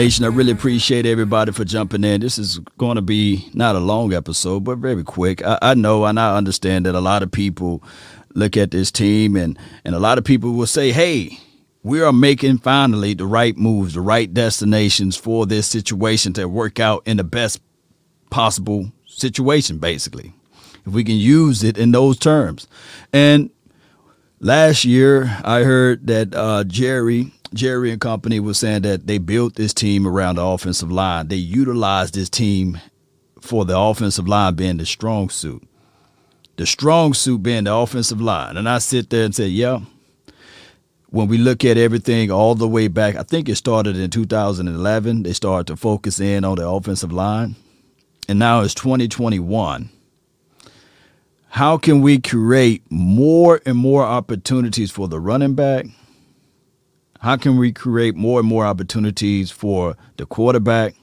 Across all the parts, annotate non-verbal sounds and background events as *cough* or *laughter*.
Nation. I really appreciate everybody for jumping in. This is going to be not a long episode, but very quick. I, I, know and I understand that a lot of people look at this team and, and a lot of people will say, hey, we are making finally the right moves, the right destinations for this situation to work out in the best possible situation, basically. If we can use it in those terms. And last year, I heard that uh, Jerry Jerry and company was saying that they built this team around the offensive line. They utilized this team for the offensive line being the strong suit. The strong suit being the offensive line. And I sit there and say, yeah, when we look at everything all the way back, I think it started in 2011. They started to focus in on the offensive line. And now it's 2021. How can we create more and more opportunities for the running back? How can we create more and more opportunities for the quarterback,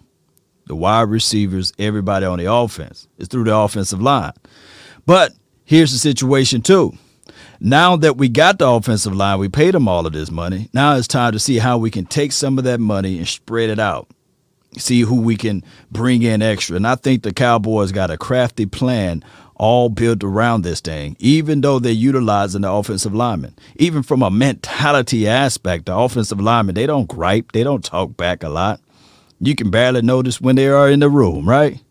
the wide receivers, everybody on the offense? It's through the offensive line. But here's the situation, too. Now that we got the offensive line, we paid them all of this money. Now it's time to see how we can take some of that money and spread it out. See who we can bring in extra. And I think the Cowboys got a crafty plan all built around this thing, even though they're utilizing the offensive lineman. Even from a mentality aspect, the offensive linemen, they don't gripe, they don't talk back a lot. You can barely notice when they are in the room, right?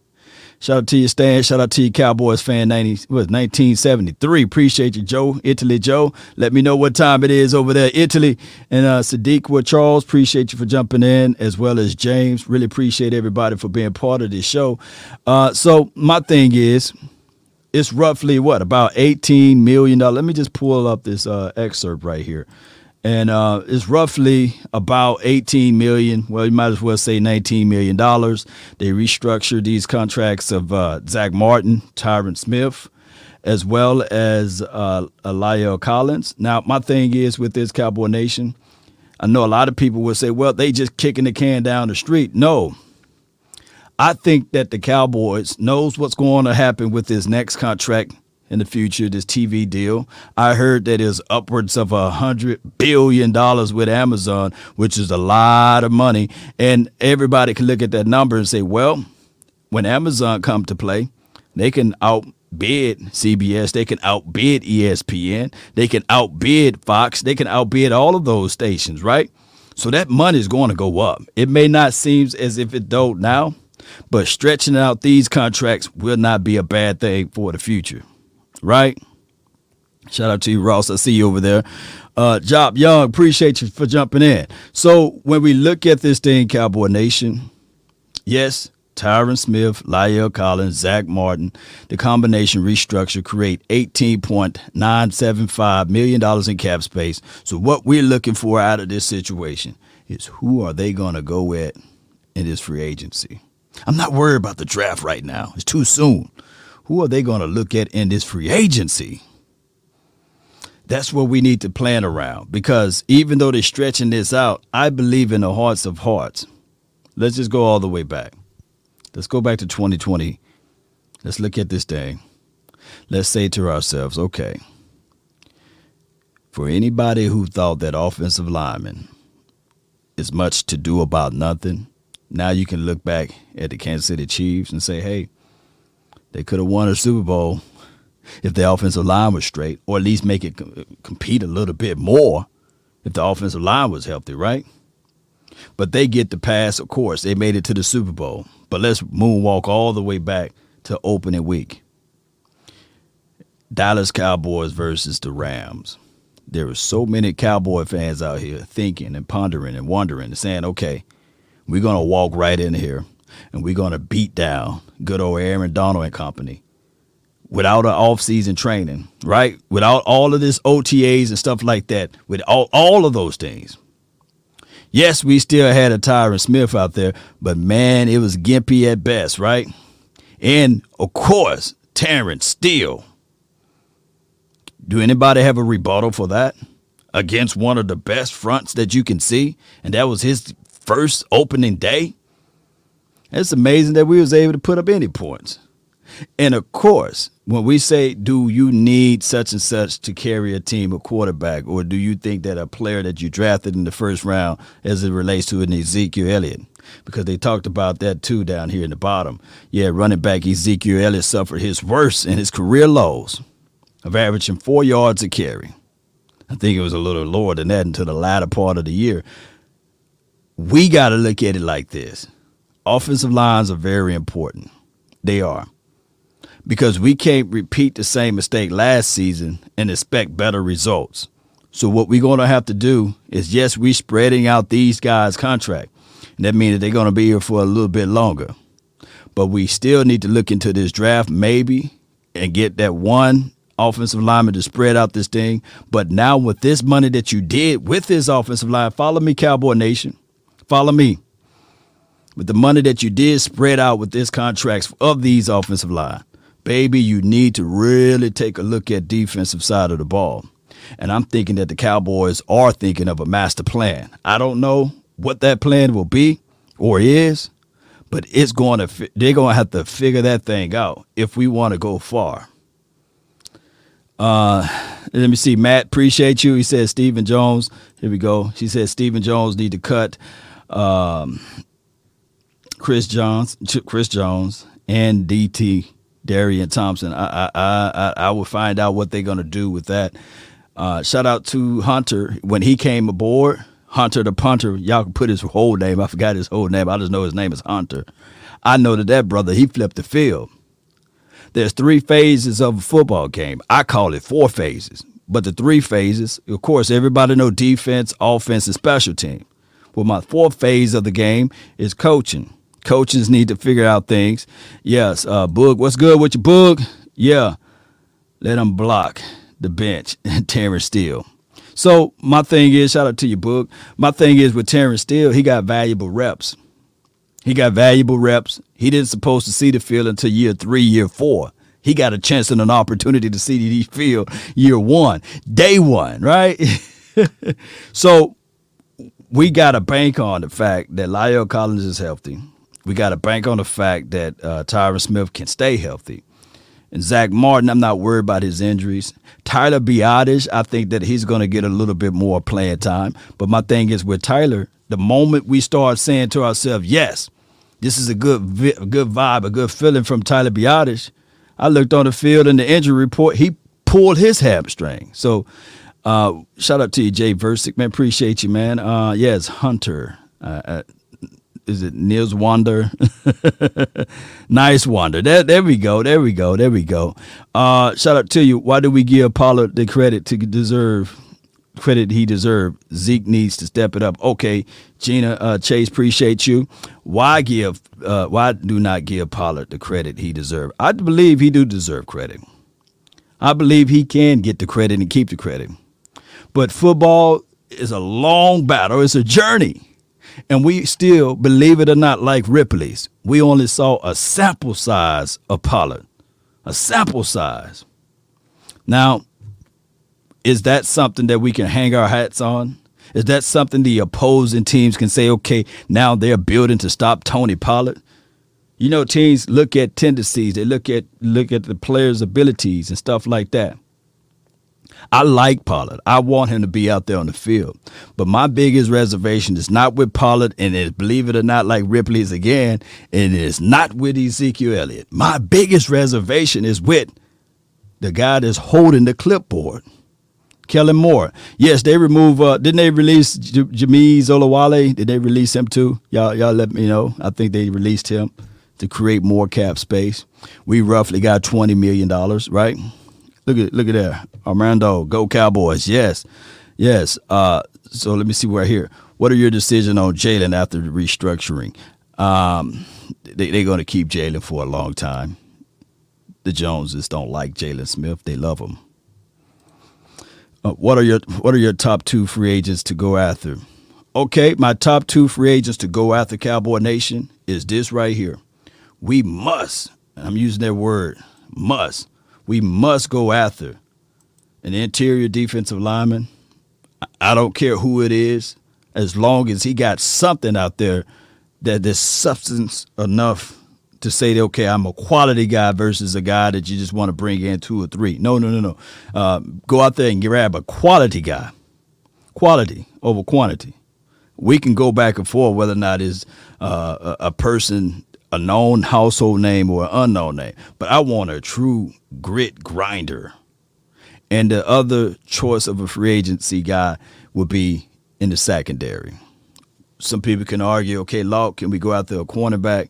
Shout out to you, Stan. Shout out to you, Cowboys fan 90, was 1973. Appreciate you, Joe. Italy, Joe. Let me know what time it is over there, Italy. And uh, Sadiq with Charles, appreciate you for jumping in, as well as James. Really appreciate everybody for being part of this show. Uh, so, my thing is, it's roughly what about 18 million dollars let me just pull up this uh, excerpt right here and uh, it's roughly about 18 million well you might as well say 19 million dollars they restructured these contracts of uh, zack martin tyron smith as well as uh, Collins. Now, my thing is with this Cowboy Nation, I know a lot of people will say, well, they just kicking the can down the street. No, I think that the Cowboys knows what's going to happen with this next contract in the future, this TV deal. I heard that is upwards of a hundred billion dollars with Amazon, which is a lot of money. And everybody can look at that number and say, well, when Amazon come to play, they can outbid CBS, they can outbid ESPN, they can outbid Fox, they can outbid all of those stations, right? So that money is going to go up. It may not seem as if it don't now, but stretching out these contracts will not be a bad thing for the future, right? Shout out to you, Ross. I see you over there. Uh, Job Young, appreciate you for jumping in. So when we look at this thing, Cowboy Nation, yes, Tyron Smith, La'el Collins, Zack Martin, the combination restructure create $18.975 million in cap space. So what we're looking for out of this situation is who are they going to go at in this free agency? I'm not worried about the draft right now. It's too soon. Who are they going to look at in this free agency? That's what we need to plan around because even though they're stretching this out, I believe in the hearts of hearts. Let's just go all the way back. Let's go back to 2020. Let's look at this thing. Let's say to ourselves, okay, for anybody who thought that offensive lineman is much to do about nothing, now you can look back at the Kansas City Chiefs and say, hey, they could have won a Super Bowl if the offensive line was straight, or at least make it compete a little bit more if the offensive line was healthy, right? But they get the pass, of course. They made it to the Super Bowl. But let's moonwalk all the way back to opening week. Dallas Cowboys versus the Rams. There were so many Cowboy fans out here thinking and pondering and wondering and saying, okay, we're going to walk right in here and we're going to beat down good old Aaron Donald and company without an off-season training, right? Without all of this OTAs and stuff like that, with all, all of those things. Yes, we still had a Tyron Smith out there, but man, it was gimpy at best, right? And of course, Terence Steele. Do anybody have a rebuttal for that? Against one of the best fronts that you can see, and that was his first opening day. It's amazing that we was able to put up any points. And of course, when we say, do you need such and such to carry a team, a quarterback, or do you think that a player that you drafted in the first round as it relates to an Ezekiel Elliott? Because they talked about that too down here in the bottom. Yeah, running back Ezekiel Elliott suffered his worst and his career lows of averaging four yards a carry. I think it was a little lower than that until the latter part of the year. We got to look at it like this offensive lines are very important. They are because we can't repeat the same mistake last season and expect better results. So what we're going to have to do is yes, we're spreading out these guys' contract. And that means that they're going to be here for a little bit longer. But we still need to look into this draft maybe and get that one offensive lineman to spread out this thing. But now with this money that you did with this offensive line, follow me, Cowboy Nation. Follow me. With the money that you did spread out with this contracts of these offensive line, baby, you need to really take a look at defensive side of the ball. And I'm thinking that the Cowboys are thinking of a master plan. I don't know what that plan will be or is, but it's going to they're going to have to figure that thing out if we want to go far. Uh, let me see. Matt, appreciate you. He says Stephen Jones. Here we go. She says Stephen Jones need to cut um, Chris Jones, Chris Jones, and DT Darian Thompson. I I I, I will find out what they're gonna do with that. Uh, shout out to Hunter when he came aboard. Hunter the punter. Y'all can put his whole name. I forgot his whole name. I just know his name is Hunter. I know that that brother he flipped the field. There's three phases of a football game. I call it four phases, but the three phases, of course, everybody know defense, offense, and special team. Well, my fourth phase of the game is coaching. Coaches need to figure out things. Yes, uh, Boog, what's good with your Boog? Yeah, let them block the bench and *laughs* Terence Steele. So my thing is, shout out to your Boog. My thing is with Terence Steele, he got valuable reps. He got valuable reps. He didn't supposed to see the field until year three, year four. He got a chance and an opportunity to see the field year one, day one, right? *laughs* so we got to bank on the fact that La'el Collins is healthy. We got to bank on the fact that uh, Tyron Smith can stay healthy. And Zack Martin, I'm not worried about his injuries. Tyler Biadasz, I think that he's going to get a little bit more playing time. But my thing is with Tyler, the moment we start saying to ourselves, yes, this is a good a good vibe, a good feeling from Tyler Biadasz, I looked on the field in the injury report, he pulled his hamstring. So uh, shout out to you, Jay Versick, man. Appreciate you, man. Uh, yes, Hunter. Uh, is it Nils Wander? *laughs* Niswander. There, there we go. There we go. There we go. Uh, shout out to you. Why do we give Pollard the credit to deserve credit he deserved? Zeke needs to step it up. Okay, Gina uh, Chase, appreciate you. Why give? Uh, why do not give Pollard the credit he deserved? I believe he do deserve credit. I believe he can get the credit and keep the credit. But football is a long battle. It's a journey. And we still, believe it or not, like Ripley's, we only saw a sample size of Pollard, a sample size. Now, is that something that we can hang our hats on? Is that something the opposing teams can say, okay, now they're building to stop Tony Pollard? You know, teams look at tendencies, they look at look at the players' abilities and stuff like that. I like Pollard. I want him to be out there on the field. But my biggest reservation is not with Pollard, and it's, believe it or not, like Ripley's again, and it is not with Ezekiel Elliott. My biggest reservation is with the guy that's holding the clipboard. Kellen Moore. Yes, they remove. Uh, didn't they release J- Jamize Olawale? Did they release him too? Y'all, y'all let me know. I think they released him to create more cap space. We roughly got twenty million dollars, right? Look at look at that. Armando, go Cowboys. Yes. Yes. Uh, so let me see right here. What are your decisions on Jaylon after the restructuring? Um, they, they're going to keep Jaylon for a long time. The Joneses don't like Jaylon Smith. They love him. Uh, what are your What are your top two free agents to go after? okay, my top two free agents to go after Cowboy Nation is this right here. We must, I'm using that word, must, we must go after an interior defensive lineman. I don't care who it is, as long as he got something out there that there's substance enough to say, okay, I'm a quality guy versus a guy that you just want to bring in two or three. No, no, no, no. Uh, go out there and grab a quality guy. Quality over quantity. We can go back and forth whether or not is uh, a, a person a known household name or an unknown name, but I want a true grit grinder. And the other choice of a free agency guy would be in the secondary. Some people can argue, okay, Law, can we go out there a cornerback?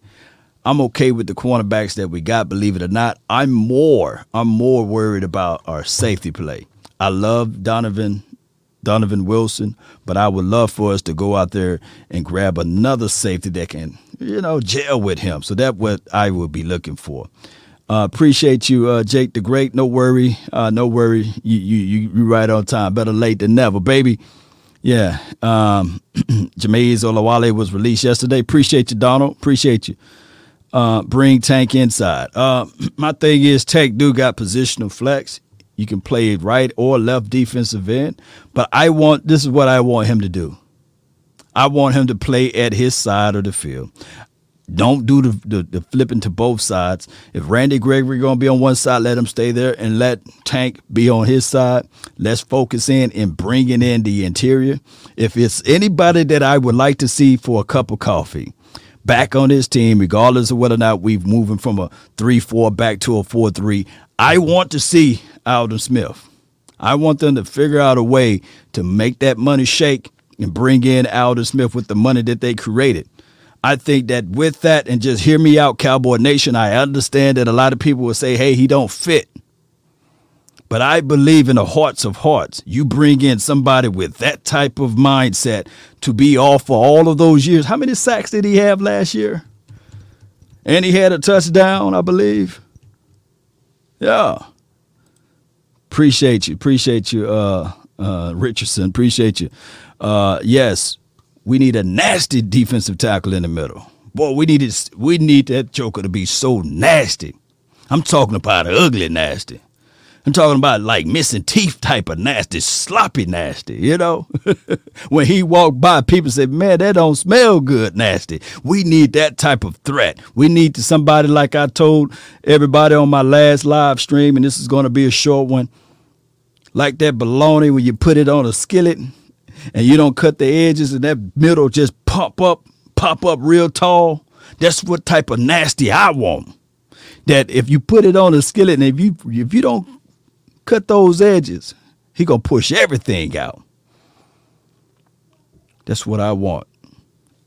I'm okay with the cornerbacks that we got, believe it or not. I'm more, I'm more worried about our safety play. I love Donovan Donovan Wilson, but I would love for us to go out there and grab another safety that can, you know, jail with him. So that's what I would be looking for. Uh, appreciate you, uh, Jake the Great. No worry, uh, no worry. You you you right on time. Better late than never, baby. Yeah. Um, *clears throat* Jamize Olawale was released yesterday. Appreciate you, Donald. Appreciate you. Uh, bring Tank inside. Uh, *clears throat* my thing is, Tank do got positional flex. You can play right or left defensive end. But I want this is what I want him to do. I want him to play at his side of the field. Don't do the, the, the flipping to both sides. If Randy Gregory to be on one side, let him stay there and let Tank be on his side. Let's focus in and bringing in the interior. If it's anybody that I would like to see for a cup of coffee, back on this team, regardless of whether or not we've moving from a 3 4 back to a 4 3. I want to see Aldon Smith. I want them to figure out a way to make that money shake and bring in Aldon Smith with the money that they created. I think that with that, and just hear me out, Cowboy Nation, I understand that a lot of people will say, hey, he don't fit. But I believe in the hearts of hearts. You bring in somebody with that type of mindset to be off for all of those years. How many sacks did he have last year? And he had a touchdown, I believe. Yeah. Appreciate you. Appreciate you, uh, uh, Richardson. Appreciate you. Uh, yes, we need a nasty defensive tackle in the middle. Boy, we need it, we need that joker to be so nasty. I'm talking about ugly nasty. I'm talking about like missing teeth type of nasty, sloppy nasty, you know? *laughs* when he walked by, people said, man, that don't smell good nasty. We need that type of threat. We need to somebody like I told everybody on my last live stream, and this is going to be a short one like that bologna when you put it on a skillet and you don't cut the edges and that middle just pop up, pop up real tall. That's what type of nasty I want. That if you put it on a skillet and if you if you don't cut those edges, he gonna push everything out. That's what I want,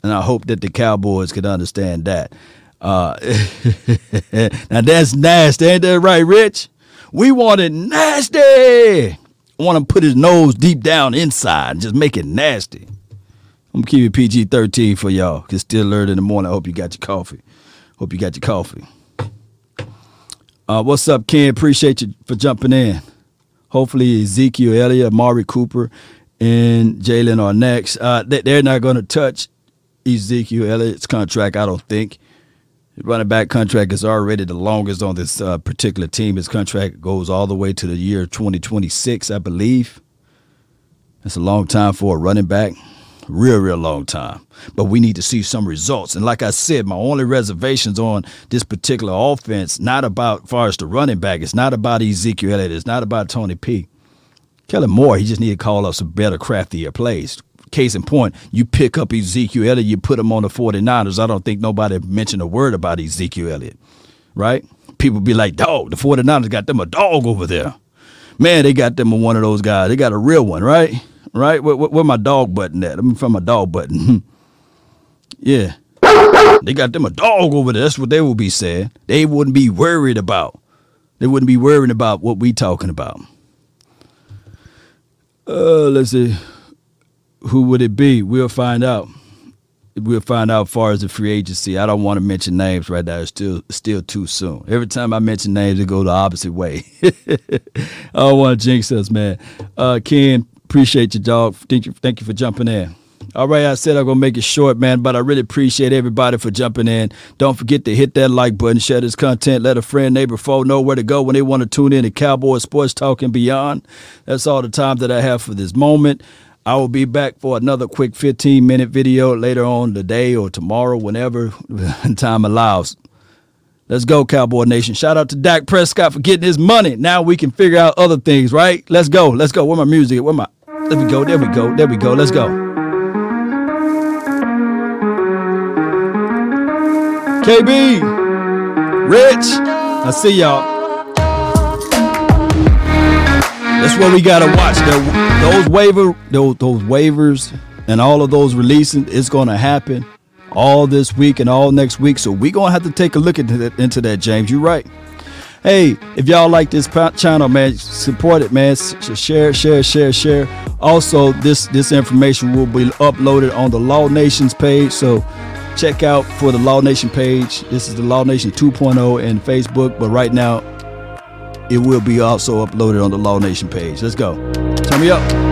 and I hope that the Cowboys can understand that. Uh, *laughs* now that's nasty, ain't that right, Rich? We want it nasty. Want to put his nose deep down inside and just make it nasty. I'm gonna keep it PG 13 for y'all. It's still early in the morning. I hope you got your coffee. Hope you got your coffee. Uh, what's up, Ken? Appreciate you for jumping in. Hopefully, Ezekiel Elliott, Mari Cooper, and Jaylon are next. Uh, they're not going to touch Ezekiel Elliott's contract, I don't think running back contract is already the longest on this uh, particular team. His contract goes all the way to the year 2026, I believe. That's a long time for a running back. Real, real long time. But we need to see some results. And like I said, my only reservations on this particular offense, not about far as the running back, it's not about Ezekiel Elliott, it's not about Tony P. Kellen Moore, he just need to call up some better, craftier plays case in point, you pick up Ezekiel Elliott, you put him on the 49ers. I don't think nobody mentioned a word about Ezekiel Elliott, right? People be like, dog, the 49ers got them a dog over there. Man, they got them one of those guys. They got a real one, right? Right? Where, where, where my dog button at? I'm from my dog button. yeah. They got them a dog over there. That's what they would be saying. They wouldn't be worried about. They wouldn't be worried about what we talking about. Uh, let's see who would it be? We'll find out. We'll find out as far as the free agency. I don't want to mention names right now. It's still still too soon. Every time I mention names, it go the opposite way. *laughs* I don't want to jinx us, man. Uh, Ken, appreciate you, dog. Thank you, thank you for jumping in. All right, I said I'm gonna make it short, man, but I really appreciate everybody for jumping in. Don't forget to hit that like button, share this content, let a friend, neighbor, foe know where to go when they want to tune in to Cowboy Sports Talk and beyond. That's all the time that I have for this moment. I will be back for another quick 15 minute video later on today or tomorrow, whenever *laughs* time allows. Let's go, Cowboy Nation. Shout out to Dak Prescott for getting his money. Now we can figure out other things, right? Let's go. Let's go. Where my music? Where my there we go. There we go. There we go. Let's go. KB, Rich, I see y'all. That's what we gotta watch. Those waiver, those, those waivers, and all of those releasing. It's gonna happen all this week and all next week. So we're gonna have to take a look into that, into that James. You're right. Hey, if y'all like this channel, man, support it, man. Share, share, share, share. Also, this this information will be uploaded on the Law Nations page. So check out for the Law Nation page. This is the Law Nation 2.0 and Facebook, but right now it will be also uploaded on the Law Nation page. Let's go. Turn me up.